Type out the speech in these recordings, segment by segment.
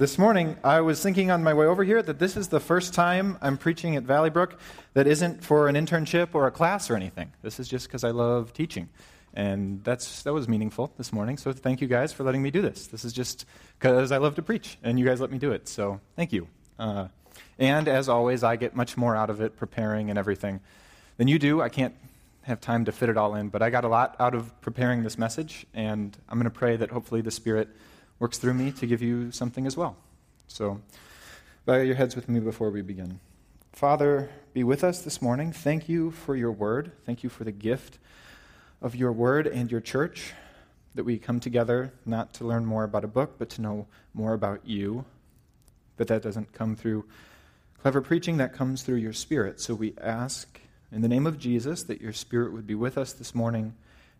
this morning I was thinking on my way over here that this is the first time I'm preaching at Valley Brook that isn't for an internship or a class or anything. This is just because I love teaching. And that's, that was meaningful this morning. So thank you guys for letting me do this. This is just because I love to preach, and you guys let me do it. So thank you. Uh, and as always, I get much more out of it preparing and everything than you do. I can't have time to fit it all in, but I got a lot out of preparing this message, and I'm going to pray that hopefully the Spirit works through me to give you something as well. So, bow your heads with me before we begin. Father, be with us this morning. Thank you for your word. Thank you for the gift of your word and your church, that we come together not to learn more about a book, but to know more about you. But that doesn't come through clever preaching, that comes through your spirit. So we ask in the name of Jesus that your spirit would be with us this morning,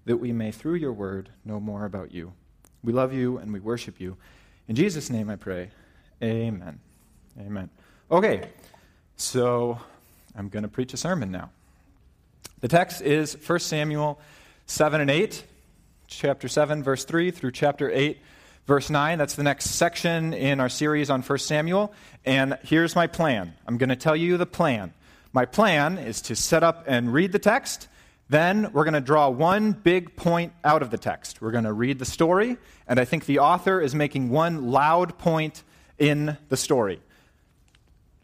that we may, through your word, know more about you. We love you and we worship you. In Jesus' name I pray. Amen. Amen. Okay, so I'm going to preach a sermon now. The text is 1 Samuel 7 and 8, chapter 7, verse 3 through chapter 8, verse 9. That's the next section in our series on 1 Samuel. And here's my plan I'm going to tell you the plan. My plan is to set up and read the text then we're going to draw one big point out of the text. We're going to read the story, and I think the author is making one loud point in the story.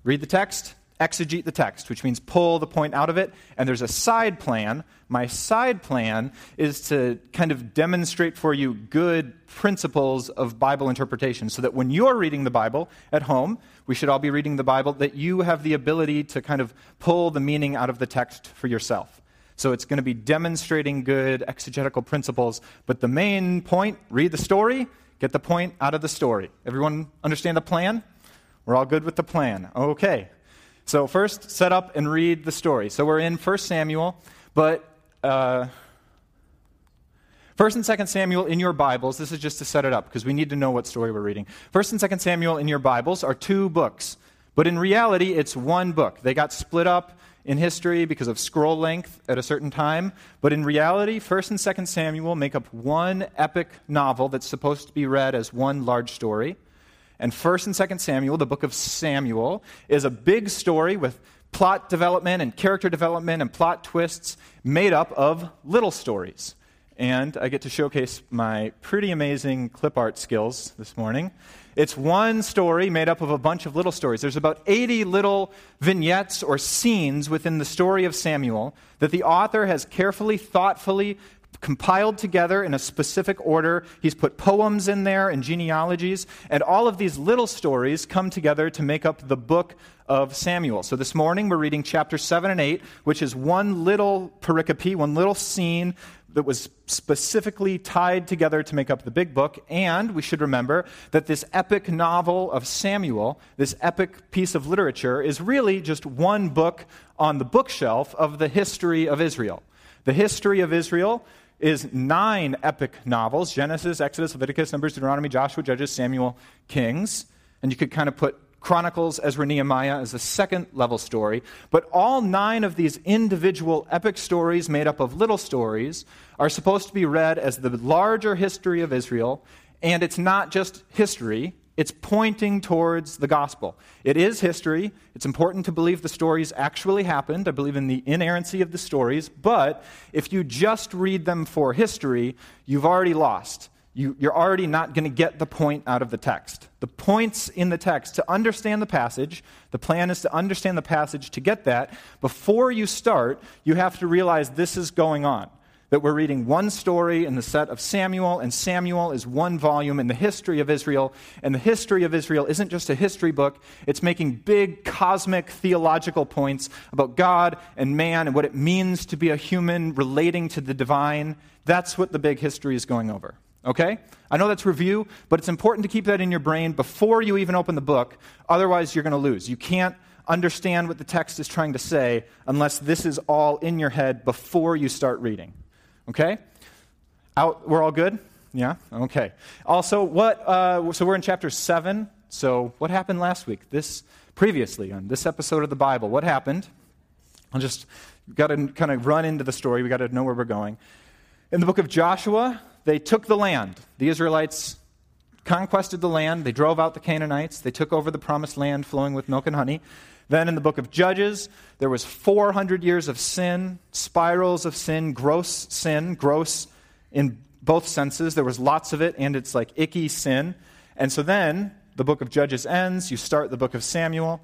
Read the text, exegete the text, which means pull the point out of it. And there's a side plan. My side plan is to kind of demonstrate for you good principles of Bible interpretation so that when you're reading the Bible at home, we should all be reading the Bible, that you have the ability to kind of pull the meaning out of the text for yourself. So it's going to be demonstrating good exegetical principles. But the main point read the story, get the point out of the story. Everyone understand the plan? We're all good with the plan. Okay. So, first, set up and read the story. So, we're in 1 Samuel, but. Uh, First and Second Samuel in your Bibles, this is just to set it up because we need to know what story we're reading. First and Second Samuel in your Bibles are two books, but in reality, it's one book. They got split up in history because of scroll length at a certain time, but in reality, 1st and 2nd Samuel make up one epic novel that's supposed to be read as one large story. And 1st and 2nd Samuel, the book of Samuel, is a big story with plot development and character development and plot twists made up of little stories. And I get to showcase my pretty amazing clip art skills this morning. It's one story made up of a bunch of little stories. There's about 80 little vignettes or scenes within the story of Samuel that the author has carefully, thoughtfully compiled together in a specific order. He's put poems in there and genealogies, and all of these little stories come together to make up the book of Samuel. So this morning we're reading chapter 7 and 8, which is one little pericope, one little scene that was specifically tied together to make up the big book. And we should remember that this epic novel of Samuel, this epic piece of literature, is really just one book on the bookshelf of the history of Israel. The history of Israel is nine epic novels Genesis, Exodus, Leviticus, Numbers, Deuteronomy, Joshua, Judges, Samuel, Kings. And you could kind of put Chronicles, Ezra, Nehemiah is a second level story. But all nine of these individual epic stories made up of little stories are supposed to be read as the larger history of Israel. And it's not just history, it's pointing towards the gospel. It is history. It's important to believe the stories actually happened. I believe in the inerrancy of the stories. But if you just read them for history, you've already lost you, are already not going to get the point out of the text. The points in the text, to understand the passage, the plan is to understand the passage. To get that, before you start, you have to realize this is going on. That we're reading one story in the set of Samuel, and Samuel is one volume in the history of Israel. And the history of Israel isn't just a history book, it's making big cosmic theological points about God and man and what it means to be a human relating to the divine. That's what the big history is going over. Okay? I know that's review, but it's important to keep that in your brain before you even open the book. Otherwise, you're going to lose. You can't understand what the text is trying to say unless this is all in your head before you start reading. Okay? Out, we're all good? Yeah? Okay. Also, what, uh, so we're in chapter 7. So, what happened last week? This, previously, on this episode of the Bible, what happened? I'll just, got to kind of run into the story. we got to know where we're going. In the book of Joshua, they took the land. The Israelites conquested the land. They drove out the Canaanites. They took over the promised land flowing with milk and honey. Then in the book of Judges, there was 400 years of sin, spirals of sin, gross sin, gross in both senses. There was lots of it, and it's like icky sin. And so then the book of Judges ends. You start the book of Samuel,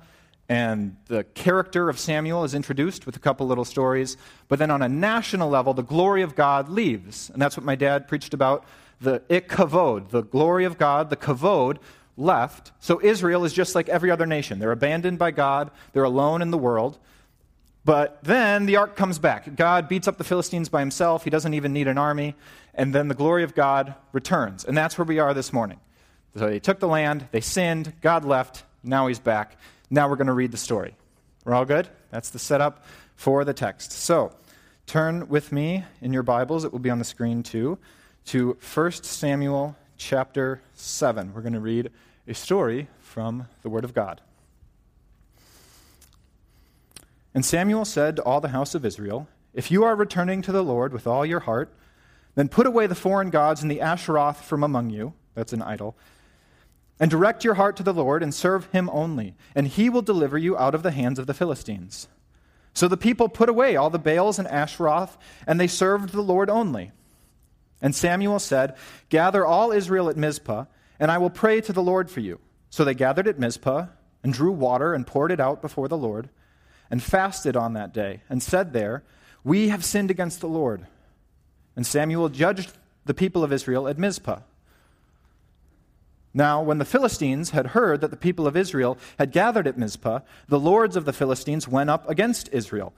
and the character of Samuel is introduced with a couple little stories. But then on a national level, the glory of God leaves. And that's what my dad preached about the ikkavod, the glory of God, the kavod left. So Israel is just like every other nation. They're abandoned by God, they're alone in the world. But then the ark comes back. God beats up the Philistines by himself. He doesn't even need an army. And then the glory of God returns. And that's where we are this morning. So they took the land, they sinned, God left, now he's back. Now we're going to read the story. We're all good? That's the setup for the text. So turn with me in your Bibles, it will be on the screen too, to 1 Samuel chapter 7. We're going to read a story from the Word of God. And Samuel said to all the house of Israel, If you are returning to the Lord with all your heart, then put away the foreign gods and the Asheroth from among you. That's an idol. And direct your heart to the Lord and serve him only, and he will deliver you out of the hands of the Philistines. So the people put away all the Baals and Asheroth, and they served the Lord only. And Samuel said, Gather all Israel at Mizpah, and I will pray to the Lord for you. So they gathered at Mizpah, and drew water, and poured it out before the Lord, and fasted on that day, and said there, We have sinned against the Lord. And Samuel judged the people of Israel at Mizpah. Now, when the Philistines had heard that the people of Israel had gathered at Mizpah, the lords of the Philistines went up against Israel.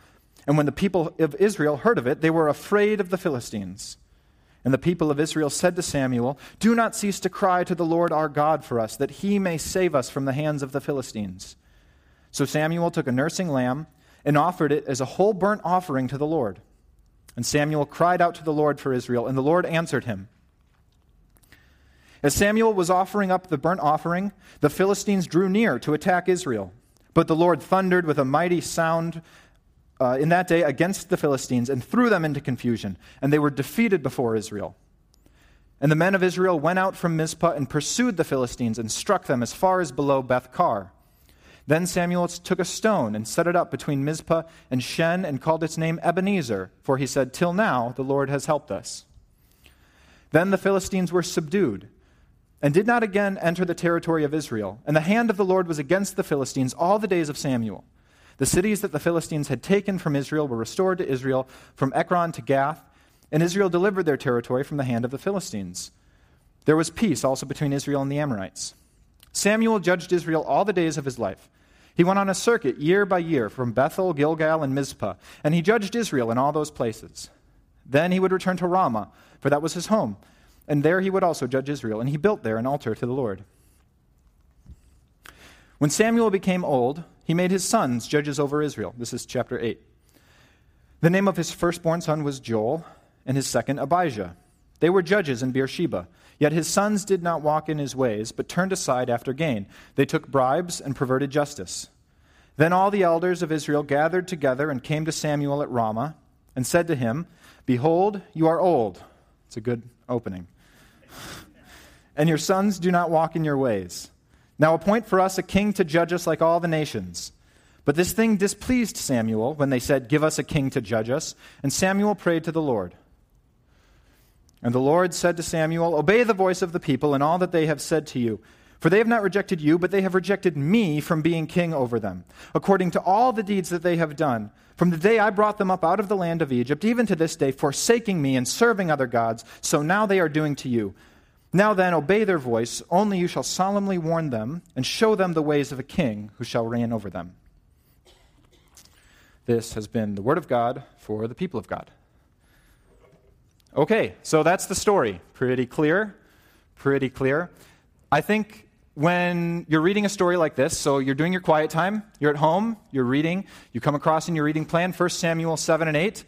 And when the people of Israel heard of it, they were afraid of the Philistines. And the people of Israel said to Samuel, Do not cease to cry to the Lord our God for us, that he may save us from the hands of the Philistines. So Samuel took a nursing lamb and offered it as a whole burnt offering to the Lord. And Samuel cried out to the Lord for Israel, and the Lord answered him. As Samuel was offering up the burnt offering, the Philistines drew near to attack Israel. But the Lord thundered with a mighty sound uh, in that day against the Philistines and threw them into confusion, and they were defeated before Israel. And the men of Israel went out from Mizpah and pursued the Philistines and struck them as far as below Beth Kar. Then Samuel took a stone and set it up between Mizpah and Shen and called its name Ebenezer, for he said, Till now the Lord has helped us. Then the Philistines were subdued and did not again enter the territory of Israel. And the hand of the Lord was against the Philistines all the days of Samuel. The cities that the Philistines had taken from Israel were restored to Israel from Ekron to Gath, and Israel delivered their territory from the hand of the Philistines. There was peace also between Israel and the Amorites. Samuel judged Israel all the days of his life. He went on a circuit year by year from Bethel, Gilgal, and Mizpah, and he judged Israel in all those places. Then he would return to Ramah, for that was his home, and there he would also judge Israel, and he built there an altar to the Lord. When Samuel became old, he made his sons judges over Israel. This is chapter 8. The name of his firstborn son was Joel, and his second Abijah. They were judges in Beersheba. Yet his sons did not walk in his ways, but turned aside after gain. They took bribes and perverted justice. Then all the elders of Israel gathered together and came to Samuel at Ramah and said to him, Behold, you are old. It's a good opening. And your sons do not walk in your ways. Now appoint for us a king to judge us like all the nations. But this thing displeased Samuel when they said, Give us a king to judge us. And Samuel prayed to the Lord. And the Lord said to Samuel, Obey the voice of the people and all that they have said to you. For they have not rejected you, but they have rejected me from being king over them, according to all the deeds that they have done. From the day I brought them up out of the land of Egypt, even to this day, forsaking me and serving other gods, so now they are doing to you. Now then, obey their voice, only you shall solemnly warn them and show them the ways of a king who shall reign over them. This has been the word of God for the people of God. Okay, so that's the story. Pretty clear. Pretty clear. I think when you're reading a story like this, so you're doing your quiet time, you're at home, you're reading, you come across in your reading plan 1 Samuel 7 and 8.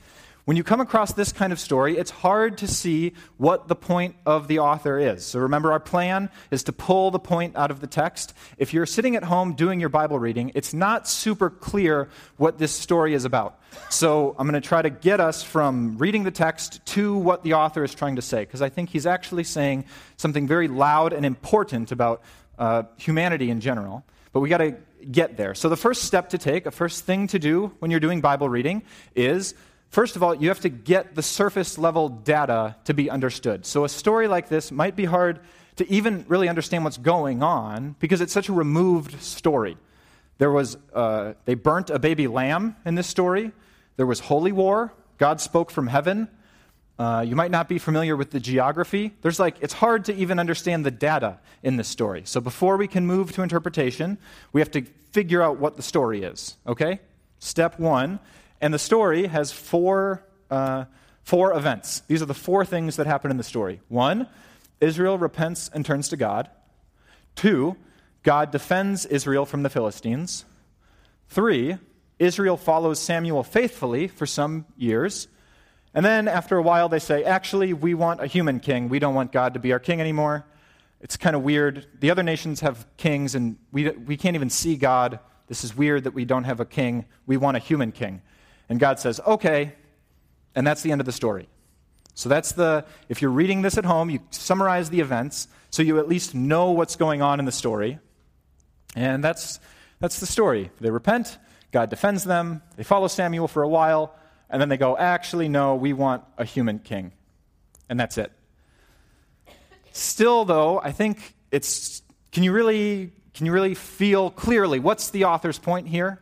When you come across this kind of story, it's hard to see what the point of the author is. So remember, our plan is to pull the point out of the text. If you're sitting at home doing your Bible reading, it's not super clear what this story is about. So I'm going to try to get us from reading the text to what the author is trying to say, because I think he's actually saying something very loud and important about uh, humanity in general. But we got to get there. So the first step to take, a first thing to do when you're doing Bible reading is First of all, you have to get the surface level data to be understood. So, a story like this might be hard to even really understand what's going on because it's such a removed story. There was, uh, they burnt a baby lamb in this story. There was holy war. God spoke from heaven. Uh, you might not be familiar with the geography. There's like, it's hard to even understand the data in this story. So before we can move to interpretation, we have to figure out what the story is, okay? Step one and the story has four, uh, four events. These are the four things that happen in the story. One, Israel repents and turns to God. Two, God defends Israel from the Philistines. Three, Israel follows Samuel faithfully for some years. And then after a while, they say, actually, we want a human king. We don't want God to be our king anymore. It's kind of weird. The other nations have kings, and we, we can't even see God. This is weird that we don't have a king. We want a human king. And God says, okay. And that's the end of the story. So that's the, if you're reading this at home, you summarize the events so you at least know what's going on in the story. And that's, that's the story. They repent, God defends them, they follow Samuel for a while, and then they go, actually, no, we want a human king. And that's it. Still, though, I think it's, can you really, can you really feel clearly what's the author's point here?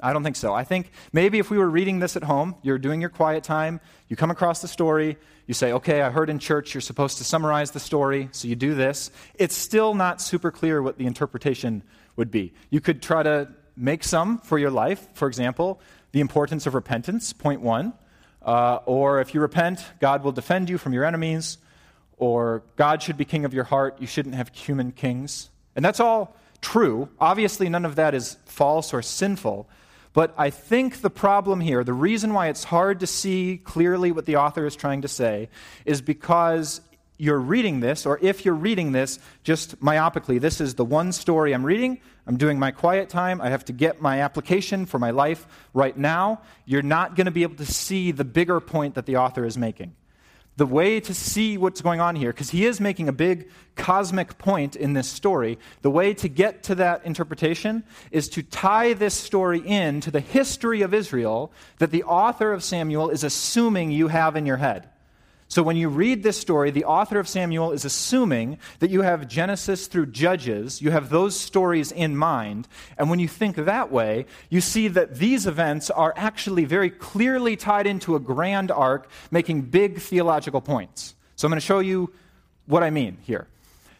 I don't think so. I think maybe if we were reading this at home, you're doing your quiet time, you come across the story, you say, okay, I heard in church you're supposed to summarize the story, so you do this. It's still not super clear what the interpretation would be. You could try to make some for your life. For example, the importance of repentance, point one. Uh, or if you repent, God will defend you from your enemies. Or God should be king of your heart, you shouldn't have human kings. And that's all true. Obviously, none of that is false or sinful. But I think the problem here, the reason why it's hard to see clearly what the author is trying to say, is because you're reading this, or if you're reading this just myopically, this is the one story I'm reading. I'm doing my quiet time. I have to get my application for my life right now. You're not going to be able to see the bigger point that the author is making the way to see what's going on here, because he is making a big cosmic point in this story, the way to get to that interpretation is to tie this story in to the history of Israel that the author of Samuel is assuming you have in your head. So when you read this story, the author of Samuel is assuming that you have Genesis through Judges, you have those stories in mind. And when you think that way, you see that these events are actually very clearly tied into a grand arc, making big theological points. So I'm going to show you what I mean here.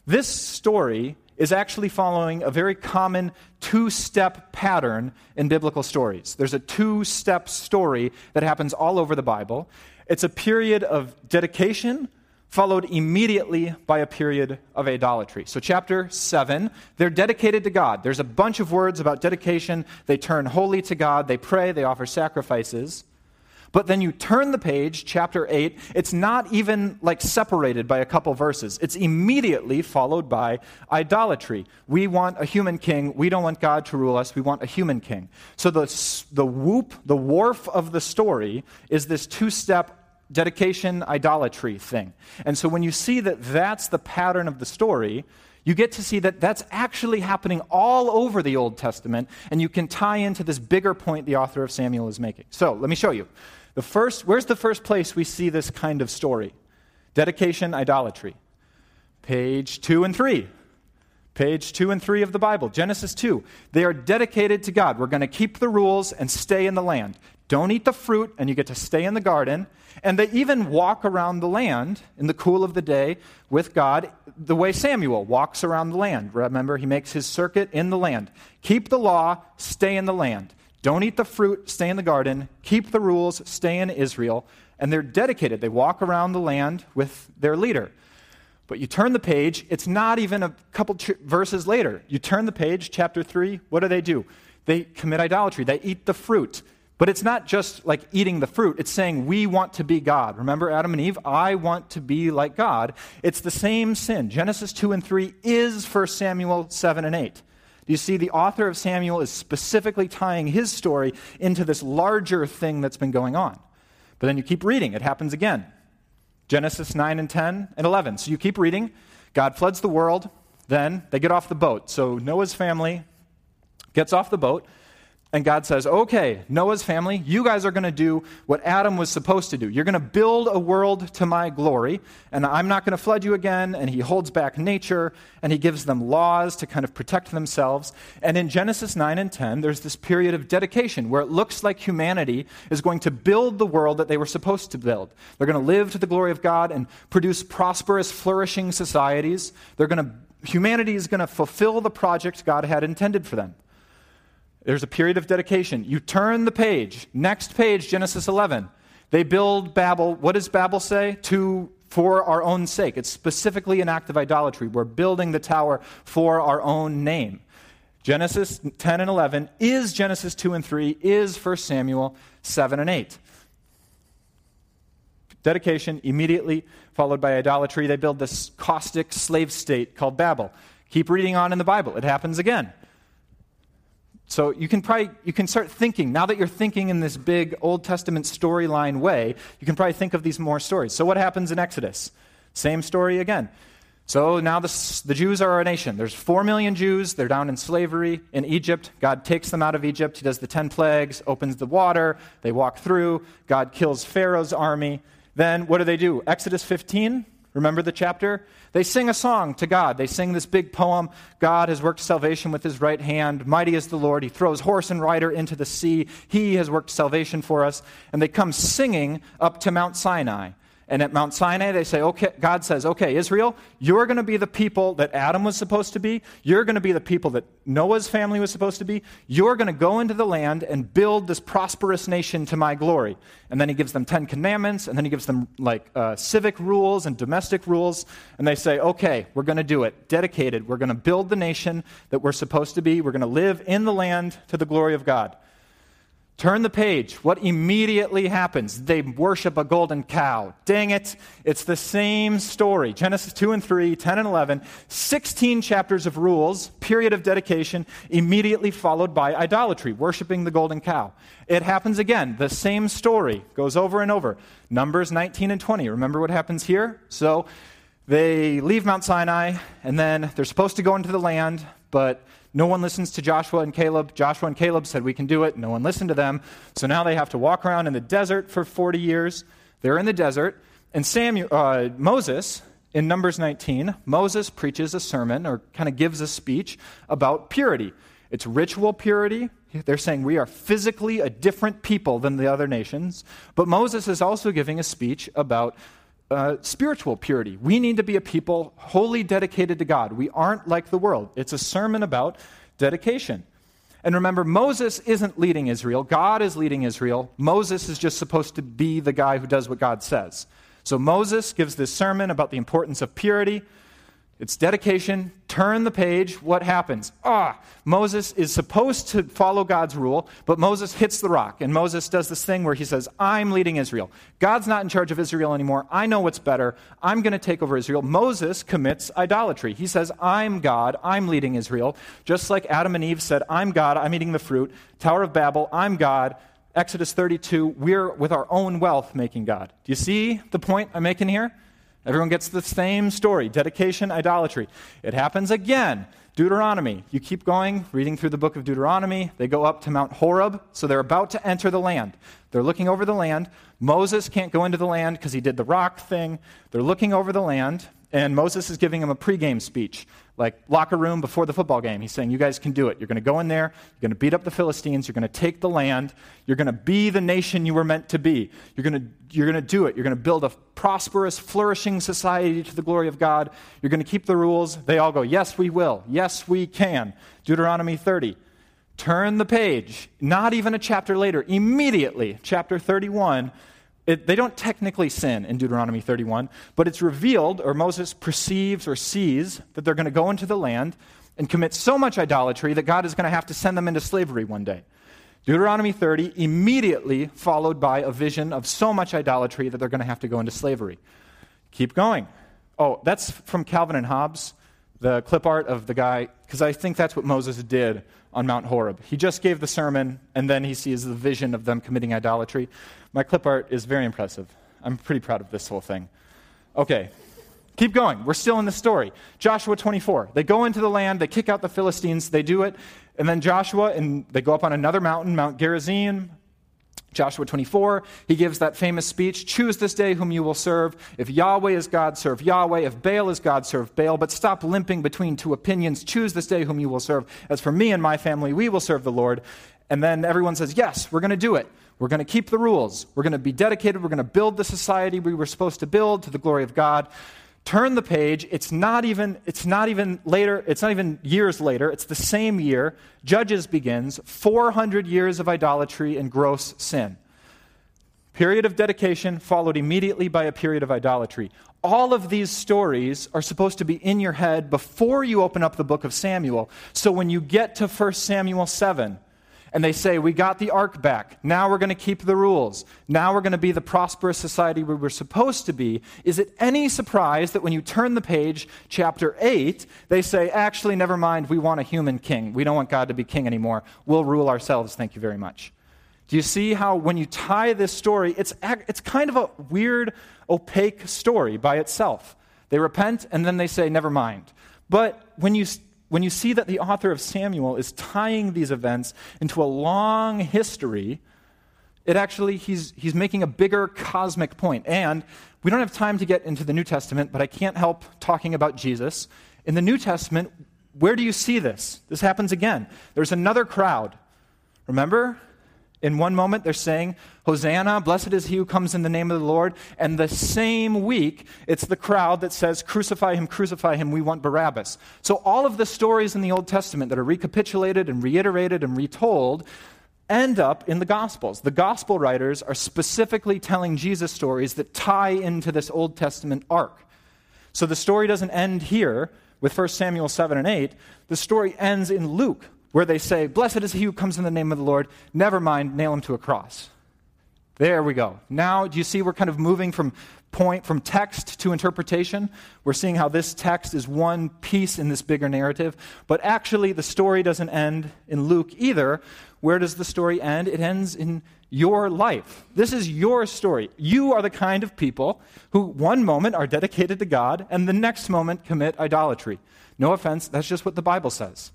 This story is actually following a very common two step pattern in biblical stories. There's a two step story that happens all over the Bible. It's a period of dedication followed immediately by a period of idolatry. So, chapter 7, they're dedicated to God. There's a bunch of words about dedication. They turn holy to God, they pray, they offer sacrifices. But then you turn the page, chapter 8, it's not even like separated by a couple verses. It's immediately followed by idolatry. We want a human king. We don't want God to rule us. We want a human king. So the, the whoop, the wharf of the story is this two step dedication idolatry thing. And so when you see that that's the pattern of the story, you get to see that that's actually happening all over the Old Testament, and you can tie into this bigger point the author of Samuel is making. So let me show you. The first, where's the first place we see this kind of story? Dedication, idolatry. Page two and three. Page two and three of the Bible, Genesis 2. They are dedicated to God. We're going to keep the rules and stay in the land. Don't eat the fruit, and you get to stay in the garden. And they even walk around the land in the cool of the day with God the way Samuel walks around the land. Remember, he makes his circuit in the land. Keep the law, stay in the land. Don't eat the fruit, stay in the garden. Keep the rules, stay in Israel. And they're dedicated. They walk around the land with their leader. But you turn the page, it's not even a couple verses later. You turn the page, chapter 3, what do they do? They commit idolatry. They eat the fruit. But it's not just like eating the fruit, it's saying we want to be God. Remember Adam and Eve? I want to be like God. It's the same sin. Genesis 2 and 3 is 1 Samuel 7 and 8. Do you see the author of Samuel is specifically tying his story into this larger thing that's been going on? But then you keep reading, it happens again. Genesis 9 and 10 and 11. So you keep reading. God floods the world. Then they get off the boat. So Noah's family gets off the boat. And God says, okay, Noah's family, you guys are going to do what Adam was supposed to do. You're going to build a world to my glory, and I'm not going to flood you again. And he holds back nature, and he gives them laws to kind of protect themselves. And in Genesis 9 and 10, there's this period of dedication where it looks like humanity is going to build the world that they were supposed to build. They're going to live to the glory of God and produce prosperous, flourishing societies. They're going to, humanity is going to fulfill the project God had intended for them. There's a period of dedication. You turn the page. Next page, Genesis 11. They build Babel. What does Babel say? To for our own sake. It's specifically an act of idolatry. We're building the tower for our own name. Genesis 10 and 11 is Genesis 2 and 3, is 1 Samuel 7 and 8. Dedication immediately followed by idolatry. They build this caustic slave state called Babel. Keep reading on in the Bible. It happens again. So you can probably you can start thinking now that you're thinking in this big Old Testament storyline way, you can probably think of these more stories. So what happens in Exodus? Same story again. So now the, the Jews are a nation. There's four million Jews. They're down in slavery in Egypt. God takes them out of Egypt. He does the ten plagues, opens the water. They walk through. God kills Pharaoh's army. Then what do they do? Exodus 15. Remember the chapter? They sing a song to God. They sing this big poem God has worked salvation with his right hand. Mighty is the Lord. He throws horse and rider into the sea. He has worked salvation for us. And they come singing up to Mount Sinai. And at Mount Sinai, they say, okay, God says, okay, Israel, you're going to be the people that Adam was supposed to be. You're going to be the people that Noah's family was supposed to be. You're going to go into the land and build this prosperous nation to my glory. And then he gives them Ten Commandments, and then he gives them like uh, civic rules and domestic rules. And they say, okay, we're going to do it. Dedicated. We're going to build the nation that we're supposed to be. We're going to live in the land to the glory of God. Turn the page. What immediately happens? They worship a golden cow. Dang it. It's the same story. Genesis 2 and 3, 10 and 11, 16 chapters of rules, period of dedication, immediately followed by idolatry, worshiping the golden cow. It happens again. The same story goes over and over. Numbers 19 and 20. Remember what happens here? So they leave Mount Sinai, and then they're supposed to go into the land, but no one listens to Joshua and Caleb. Joshua and Caleb said, We can do it. No one listened to them. So now they have to walk around in the desert for 40 years. They're in the desert. And Samuel, uh, Moses, in Numbers 19, Moses preaches a sermon or kind of gives a speech about purity. It's ritual purity. They're saying we are physically a different people than the other nations. But Moses is also giving a speech about uh, spiritual purity. We need to be a people wholly dedicated to God. We aren't like the world. It's a sermon about dedication. And remember, Moses isn't leading Israel, God is leading Israel. Moses is just supposed to be the guy who does what God says. So Moses gives this sermon about the importance of purity. It's dedication. Turn the page. What happens? Ah, Moses is supposed to follow God's rule, but Moses hits the rock. And Moses does this thing where he says, I'm leading Israel. God's not in charge of Israel anymore. I know what's better. I'm going to take over Israel. Moses commits idolatry. He says, I'm God. I'm leading Israel. Just like Adam and Eve said, I'm God. I'm eating the fruit. Tower of Babel, I'm God. Exodus 32, we're with our own wealth making God. Do you see the point I'm making here? Everyone gets the same story dedication, idolatry. It happens again. Deuteronomy. You keep going, reading through the book of Deuteronomy. They go up to Mount Horeb, so they're about to enter the land. They're looking over the land. Moses can't go into the land because he did the rock thing. They're looking over the land, and Moses is giving him a pregame speech like locker room before the football game. He's saying, You guys can do it. You're going to go in there, you're going to beat up the Philistines, you're going to take the land, you're going to be the nation you were meant to be. You're going to, you're going to do it. You're going to build a prosperous, flourishing society to the glory of God. You're going to keep the rules. They all go, Yes, we will. Yes, we can. Deuteronomy 30. Turn the page. Not even a chapter later, immediately, chapter 31 it, they don't technically sin in Deuteronomy 31, but it's revealed, or Moses perceives or sees, that they're going to go into the land and commit so much idolatry that God is going to have to send them into slavery one day. Deuteronomy 30, immediately followed by a vision of so much idolatry that they're going to have to go into slavery. Keep going. Oh, that's from Calvin and Hobbes, the clip art of the guy, because I think that's what Moses did on Mount Horeb. He just gave the sermon, and then he sees the vision of them committing idolatry. My clip art is very impressive. I'm pretty proud of this whole thing. Okay, keep going. We're still in the story. Joshua 24. They go into the land, they kick out the Philistines, they do it. And then Joshua, and they go up on another mountain, Mount Gerizim. Joshua 24, he gives that famous speech Choose this day whom you will serve. If Yahweh is God, serve Yahweh. If Baal is God, serve Baal. But stop limping between two opinions. Choose this day whom you will serve. As for me and my family, we will serve the Lord. And then everyone says, Yes, we're going to do it. We're going to keep the rules. We're going to be dedicated. We're going to build the society we were supposed to build to the glory of God. Turn the page. It's not even, it's not even later, it's not even years later. It's the same year. Judges begins. 400 years of idolatry and gross sin. Period of dedication followed immediately by a period of idolatry. All of these stories are supposed to be in your head before you open up the book of Samuel. So when you get to 1 Samuel 7, and they say, We got the ark back. Now we're going to keep the rules. Now we're going to be the prosperous society we were supposed to be. Is it any surprise that when you turn the page, chapter 8, they say, Actually, never mind, we want a human king. We don't want God to be king anymore. We'll rule ourselves. Thank you very much. Do you see how when you tie this story, it's, it's kind of a weird, opaque story by itself? They repent and then they say, Never mind. But when you when you see that the author of Samuel is tying these events into a long history, it actually, he's, he's making a bigger cosmic point. And we don't have time to get into the New Testament, but I can't help talking about Jesus. In the New Testament, where do you see this? This happens again. There's another crowd. Remember? In one moment, they're saying, Hosanna, blessed is he who comes in the name of the Lord. And the same week, it's the crowd that says, Crucify him, crucify him, we want Barabbas. So all of the stories in the Old Testament that are recapitulated and reiterated and retold end up in the Gospels. The Gospel writers are specifically telling Jesus stories that tie into this Old Testament arc. So the story doesn't end here with 1 Samuel 7 and 8. The story ends in Luke where they say, Blessed is he who comes in the name of the Lord. Never mind, nail him to a cross. There we go. Now, do you see we're kind of moving from point from text to interpretation? We're seeing how this text is one piece in this bigger narrative, but actually the story doesn't end in Luke either. Where does the story end? It ends in your life. This is your story. You are the kind of people who one moment are dedicated to God and the next moment commit idolatry. No offense, that's just what the Bible says.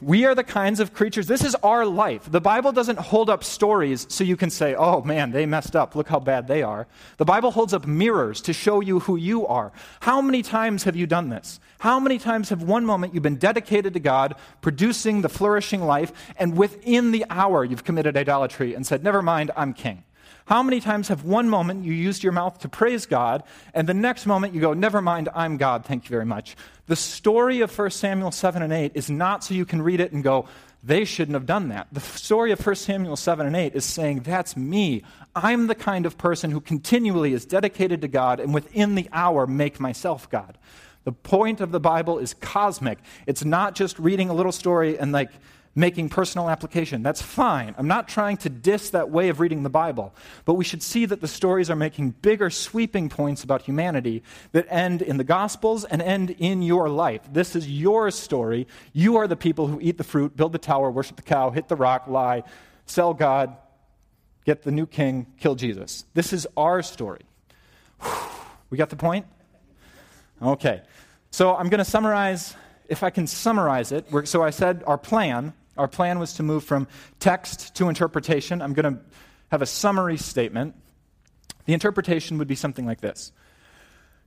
We are the kinds of creatures, this is our life. The Bible doesn't hold up stories so you can say, oh man, they messed up. Look how bad they are. The Bible holds up mirrors to show you who you are. How many times have you done this? How many times have one moment you've been dedicated to God, producing the flourishing life, and within the hour you've committed idolatry and said, never mind, I'm king? How many times have one moment you used your mouth to praise God, and the next moment you go, Never mind, I'm God, thank you very much? The story of 1 Samuel 7 and 8 is not so you can read it and go, They shouldn't have done that. The story of 1 Samuel 7 and 8 is saying, That's me. I'm the kind of person who continually is dedicated to God, and within the hour make myself God. The point of the Bible is cosmic. It's not just reading a little story and like, making personal application. That's fine. I'm not trying to diss that way of reading the Bible, but we should see that the stories are making bigger, sweeping points about humanity that end in the Gospels and end in your life. This is your story. You are the people who eat the fruit, build the tower, worship the cow, hit the rock, lie, sell God, get the new king, kill Jesus. This is our story. We got the point? Okay. So I'm going to summarize if I can summarize it, so I said our plan our plan was to move from text to interpretation. I'm going to have a summary statement. The interpretation would be something like this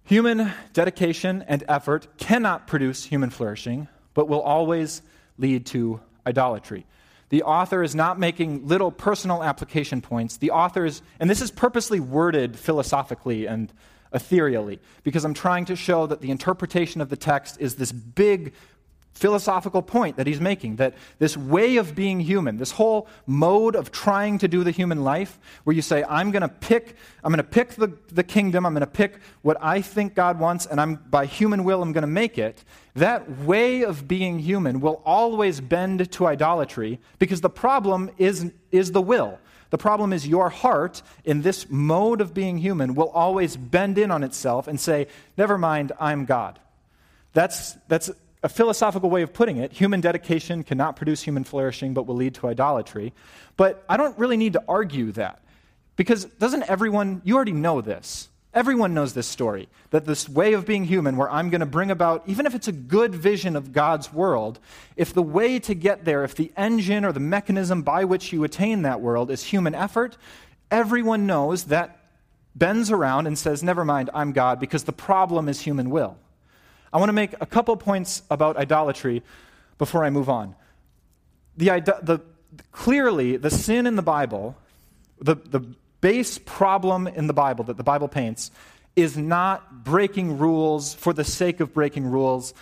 Human dedication and effort cannot produce human flourishing, but will always lead to idolatry. The author is not making little personal application points. The author is, and this is purposely worded philosophically and ethereally, because I'm trying to show that the interpretation of the text is this big philosophical point that he's making that this way of being human, this whole mode of trying to do the human life, where you say, I'm going to pick, I'm going to pick the, the kingdom, I'm going to pick what I think God wants, and I'm by human will I'm going to make it, that way of being human will always bend to idolatry because the problem is, is the will. The problem is your heart, in this mode of being human, will always bend in on itself and say, Never mind, I'm God. That's, that's a philosophical way of putting it. Human dedication cannot produce human flourishing, but will lead to idolatry. But I don't really need to argue that. Because doesn't everyone, you already know this. Everyone knows this story that this way of being human, where I'm going to bring about, even if it's a good vision of God's world, if the way to get there, if the engine or the mechanism by which you attain that world is human effort, everyone knows that bends around and says, Never mind, I'm God, because the problem is human will. I want to make a couple points about idolatry before I move on. The, the, clearly, the sin in the Bible, the, the base problem in the Bible that the Bible paints, is not breaking rules for the sake of breaking rules.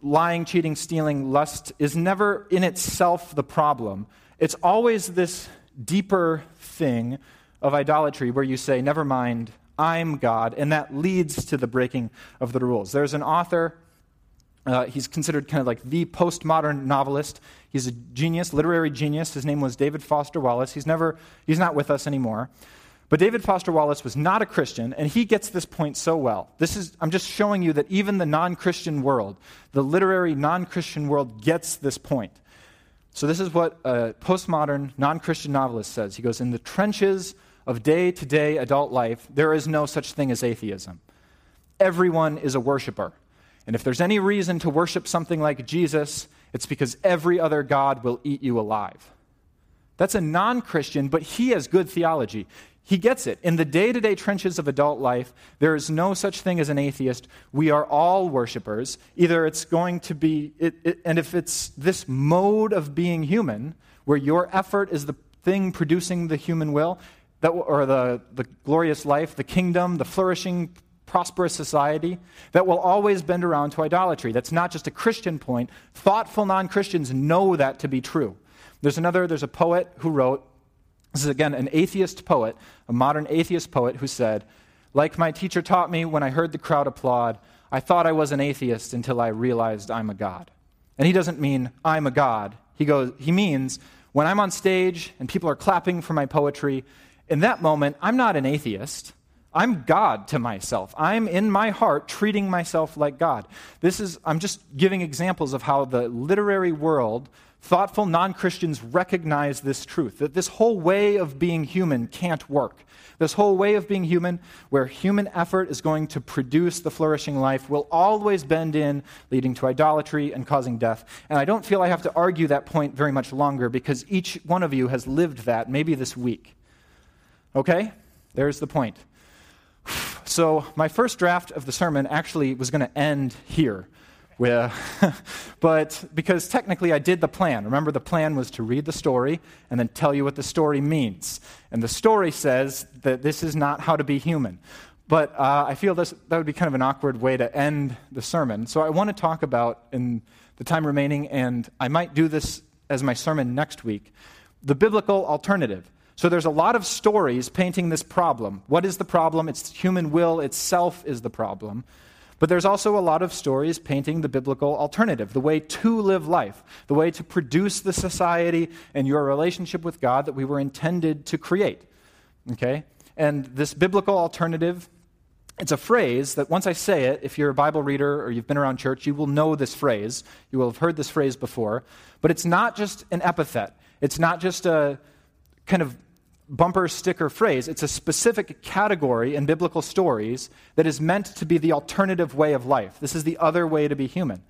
Lying, cheating, stealing, lust is never in itself the problem. It's always this deeper thing of idolatry where you say, never mind, I'm God, and that leads to the breaking of the rules. There's an author, uh, he's considered kind of like the postmodern novelist. He's a genius, literary genius. His name was David Foster Wallace. He's, never, he's not with us anymore. But David Foster Wallace was not a Christian, and he gets this point so well. This is, I'm just showing you that even the non Christian world, the literary non Christian world, gets this point. So, this is what a postmodern non Christian novelist says. He goes, In the trenches of day to day adult life, there is no such thing as atheism. Everyone is a worshiper. And if there's any reason to worship something like Jesus, it's because every other God will eat you alive. That's a non Christian, but he has good theology. He gets it. In the day to day trenches of adult life, there is no such thing as an atheist. We are all worshipers. Either it's going to be, it, it, and if it's this mode of being human, where your effort is the thing producing the human will, that, or the, the glorious life, the kingdom, the flourishing, prosperous society, that will always bend around to idolatry. That's not just a Christian point. Thoughtful non Christians know that to be true. There's another, there's a poet who wrote, this is again an atheist poet, a modern atheist poet who said, Like my teacher taught me when I heard the crowd applaud, I thought I was an atheist until I realized I'm a God. And he doesn't mean I'm a God. He, goes, he means when I'm on stage and people are clapping for my poetry, in that moment, I'm not an atheist. I'm God to myself. I'm in my heart treating myself like God. This is, I'm just giving examples of how the literary world, thoughtful non Christians recognize this truth that this whole way of being human can't work. This whole way of being human, where human effort is going to produce the flourishing life, will always bend in, leading to idolatry and causing death. And I don't feel I have to argue that point very much longer because each one of you has lived that maybe this week. Okay? There's the point. So, my first draft of the sermon actually was going to end here. But because technically I did the plan. Remember, the plan was to read the story and then tell you what the story means. And the story says that this is not how to be human. But uh, I feel this, that would be kind of an awkward way to end the sermon. So I want to talk about, in the time remaining, and I might do this as my sermon next week, the biblical alternative. So there's a lot of stories painting this problem. What is the problem? It's human will itself is the problem. But there's also a lot of stories painting the biblical alternative, the way to live life, the way to produce the society and your relationship with God that we were intended to create. Okay? And this biblical alternative, it's a phrase that once I say it, if you're a Bible reader or you've been around church, you will know this phrase. You will have heard this phrase before. But it's not just an epithet, it's not just a kind of bumper sticker phrase. It's a specific category in biblical stories that is meant to be the alternative way of life. This is the other way to be human.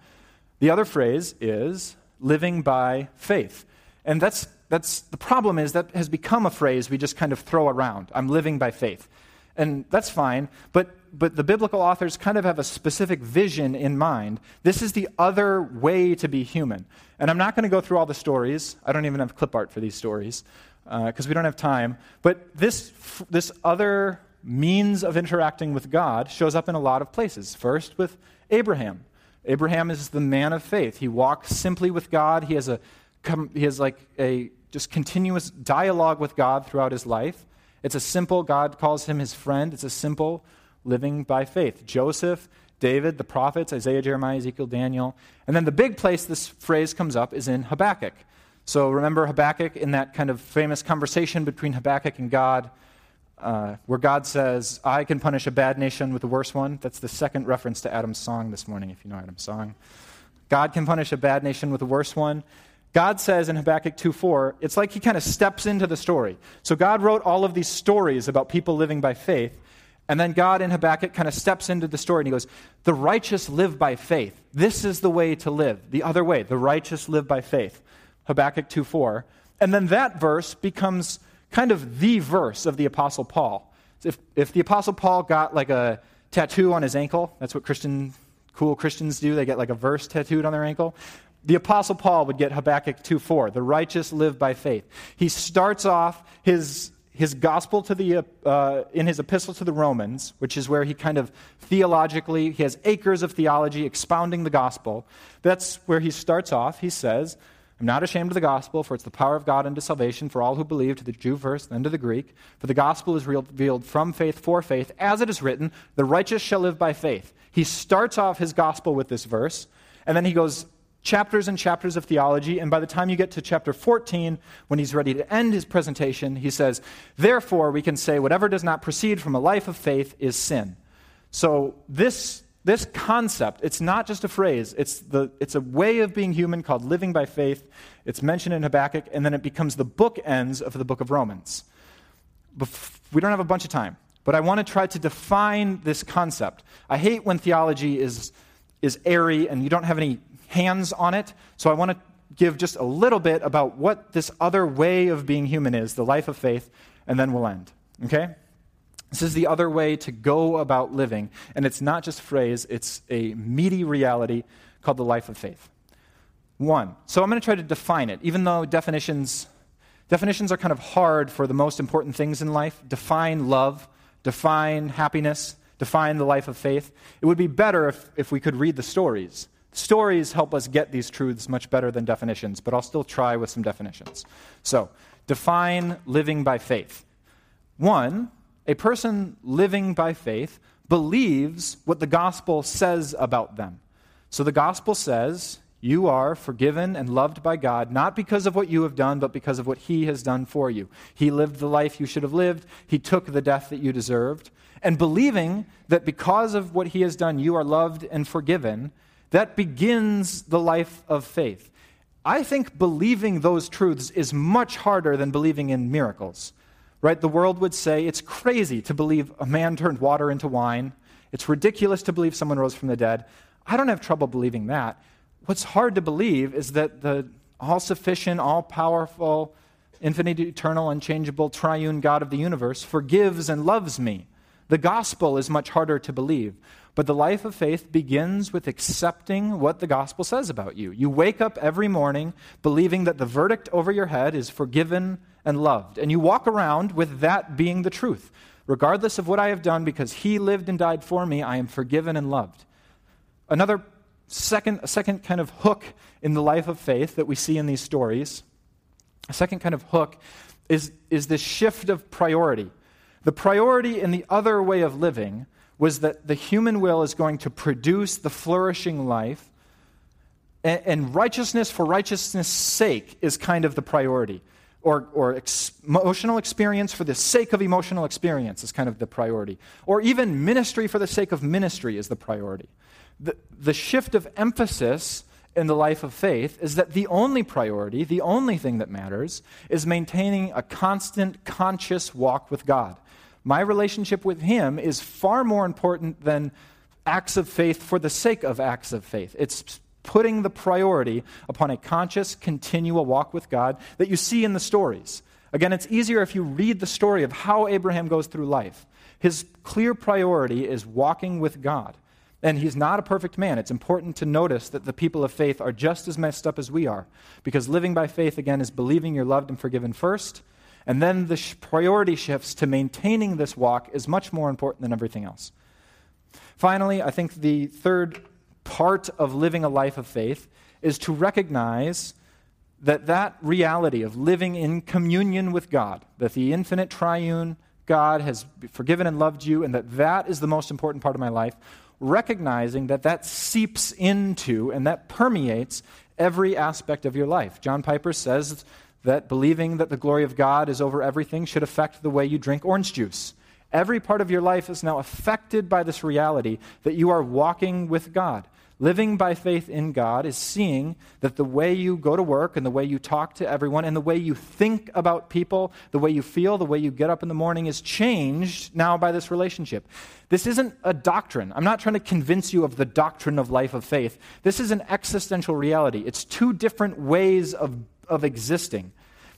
The other phrase is living by faith. And that's, that's the problem is that has become a phrase we just kind of throw around. I'm living by faith. And that's fine, but, but the biblical authors kind of have a specific vision in mind. This is the other way to be human. And I'm not going to go through all the stories. I don't even have clip art for these stories because uh, we don't have time. But this, this other means of interacting with God shows up in a lot of places. First, with Abraham. Abraham is the man of faith. He walks simply with God. He has a he has like a just continuous dialogue with God throughout his life. It's a simple God calls him his friend. It's a simple living by faith. Joseph, David, the prophets, Isaiah, Jeremiah, Ezekiel, Daniel. And then the big place this phrase comes up is in Habakkuk. So remember Habakkuk in that kind of famous conversation between Habakkuk and God, uh, where God says, I can punish a bad nation with a worse one. That's the second reference to Adam's song this morning, if you know Adam's song. God can punish a bad nation with a worse one. God says in Habakkuk 2:4, it's like he kind of steps into the story. So God wrote all of these stories about people living by faith, and then God in Habakkuk kind of steps into the story and he goes, The righteous live by faith. This is the way to live. The other way, the righteous live by faith. Habakkuk 2:4. And then that verse becomes kind of the verse of the Apostle Paul. If, if the Apostle Paul got like a tattoo on his ankle, that's what Christian, cool Christians do, they get like a verse tattooed on their ankle. The Apostle Paul would get Habakkuk 2:4. The righteous live by faith. He starts off his his gospel to the, uh, in his epistle to the Romans, which is where he kind of theologically, he has acres of theology expounding the gospel. That's where he starts off. He says, I'm not ashamed of the gospel, for it's the power of God unto salvation for all who believe, to the Jew first, then to the Greek. For the gospel is revealed from faith for faith, as it is written, the righteous shall live by faith. He starts off his gospel with this verse, and then he goes chapters and chapters of theology, and by the time you get to chapter 14, when he's ready to end his presentation, he says, Therefore, we can say whatever does not proceed from a life of faith is sin. So, this, this concept, it's not just a phrase, it's, the, it's a way of being human called living by faith. It's mentioned in Habakkuk, and then it becomes the bookends of the book of Romans. We don't have a bunch of time, but I want to try to define this concept. I hate when theology is, is airy and you don't have any hands on it. So I want to give just a little bit about what this other way of being human is, the life of faith, and then we'll end. Okay? This is the other way to go about living. And it's not just phrase, it's a meaty reality called the life of faith. One. So I'm going to try to define it, even though definitions. Definitions are kind of hard for the most important things in life. Define love, define happiness, define the life of faith. It would be better if, if we could read the stories Stories help us get these truths much better than definitions, but I'll still try with some definitions. So, define living by faith. One, a person living by faith believes what the gospel says about them. So the gospel says, You are forgiven and loved by God, not because of what you have done, but because of what He has done for you. He lived the life you should have lived, He took the death that you deserved. And believing that because of what He has done, you are loved and forgiven, that begins the life of faith. I think believing those truths is much harder than believing in miracles. Right? The world would say it's crazy to believe a man turned water into wine. It's ridiculous to believe someone rose from the dead. I don't have trouble believing that. What's hard to believe is that the all sufficient, all powerful, infinite, eternal, unchangeable, triune God of the universe forgives and loves me. The gospel is much harder to believe. But the life of faith begins with accepting what the gospel says about you. You wake up every morning believing that the verdict over your head is forgiven and loved. And you walk around with that being the truth. Regardless of what I have done, because he lived and died for me, I am forgiven and loved. Another second, second kind of hook in the life of faith that we see in these stories, a second kind of hook is, is this shift of priority. The priority in the other way of living was that the human will is going to produce the flourishing life, and, and righteousness for righteousness' sake is kind of the priority. Or, or ex- emotional experience for the sake of emotional experience is kind of the priority. Or even ministry for the sake of ministry is the priority. The, the shift of emphasis in the life of faith is that the only priority, the only thing that matters, is maintaining a constant, conscious walk with God. My relationship with Him is far more important than acts of faith for the sake of acts of faith. It's putting the priority upon a conscious, continual walk with God that you see in the stories. Again, it's easier if you read the story of how Abraham goes through life. His clear priority is walking with God. And he's not a perfect man. It's important to notice that the people of faith are just as messed up as we are. Because living by faith, again, is believing you're loved and forgiven first, and then the sh- priority shifts to maintaining this walk is much more important than everything else. Finally, I think the third part of living a life of faith is to recognize that that reality of living in communion with God, that the infinite triune God has forgiven and loved you, and that that is the most important part of my life, recognizing that that seeps into and that permeates every aspect of your life. John Piper says that believing that the glory of God is over everything should affect the way you drink orange juice. Every part of your life is now affected by this reality that you are walking with God. Living by faith in God is seeing that the way you go to work and the way you talk to everyone and the way you think about people, the way you feel, the way you get up in the morning is changed now by this relationship. This isn't a doctrine. I'm not trying to convince you of the doctrine of life of faith. This is an existential reality. It's two different ways of, of existing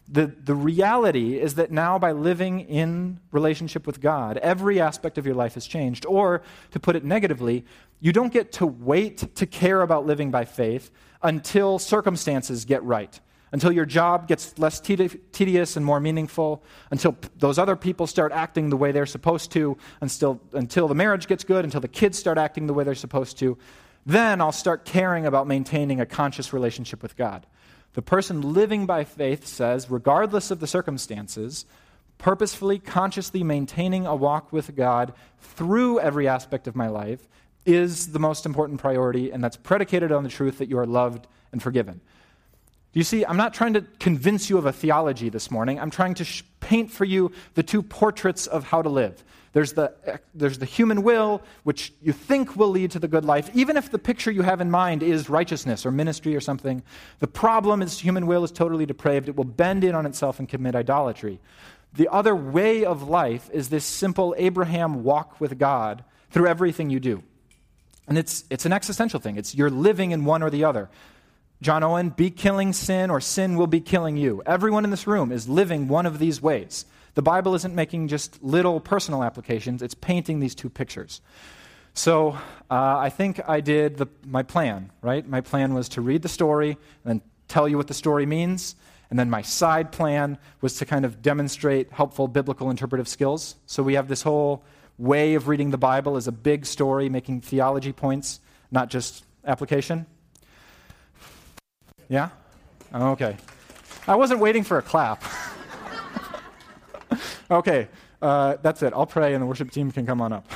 the, the reality is that now, by living in relationship with God, every aspect of your life has changed. Or, to put it negatively, you don't get to wait to care about living by faith until circumstances get right, until your job gets less tedious and more meaningful, until those other people start acting the way they're supposed to, until, until the marriage gets good, until the kids start acting the way they're supposed to. Then I'll start caring about maintaining a conscious relationship with God. The person living by faith says, regardless of the circumstances, purposefully, consciously maintaining a walk with God through every aspect of my life is the most important priority, and that's predicated on the truth that you are loved and forgiven. Do you see? I'm not trying to convince you of a theology this morning. I'm trying to sh- paint for you the two portraits of how to live. There's the, eh, there's the human will, which you think will lead to the good life, even if the picture you have in mind is righteousness or ministry or something. The problem is human will is totally depraved. It will bend in on itself and commit idolatry. The other way of life is this simple Abraham walk with God through everything you do. And it's, it's an existential thing. It's you're living in one or the other. John Owen, be killing sin or sin will be killing you. Everyone in this room is living one of these ways. The Bible isn't making just little personal applications, it's painting these two pictures. So uh, I think I did the, my plan, right? My plan was to read the story and then tell you what the story means. And then my side plan was to kind of demonstrate helpful biblical interpretive skills. So we have this whole way of reading the Bible as a big story, making theology points, not just application. Yeah? Okay. I wasn't waiting for a clap. okay, uh, that's it. I'll pray and the worship team can come on up.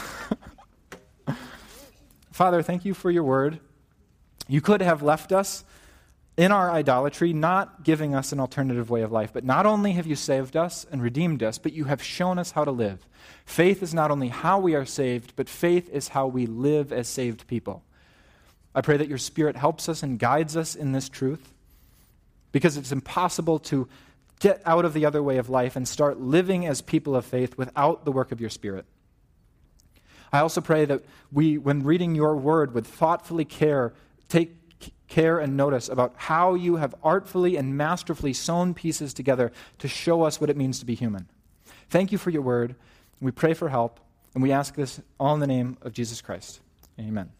Father, thank you for your word. You could have left us in our idolatry, not giving us an alternative way of life. But not only have you saved us and redeemed us, but you have shown us how to live. Faith is not only how we are saved, but faith is how we live as saved people. I pray that your Spirit helps us and guides us in this truth because it's impossible to get out of the other way of life and start living as people of faith without the work of your Spirit. I also pray that we, when reading your word, would thoughtfully care, take care and notice about how you have artfully and masterfully sewn pieces together to show us what it means to be human. Thank you for your word. We pray for help, and we ask this all in the name of Jesus Christ. Amen.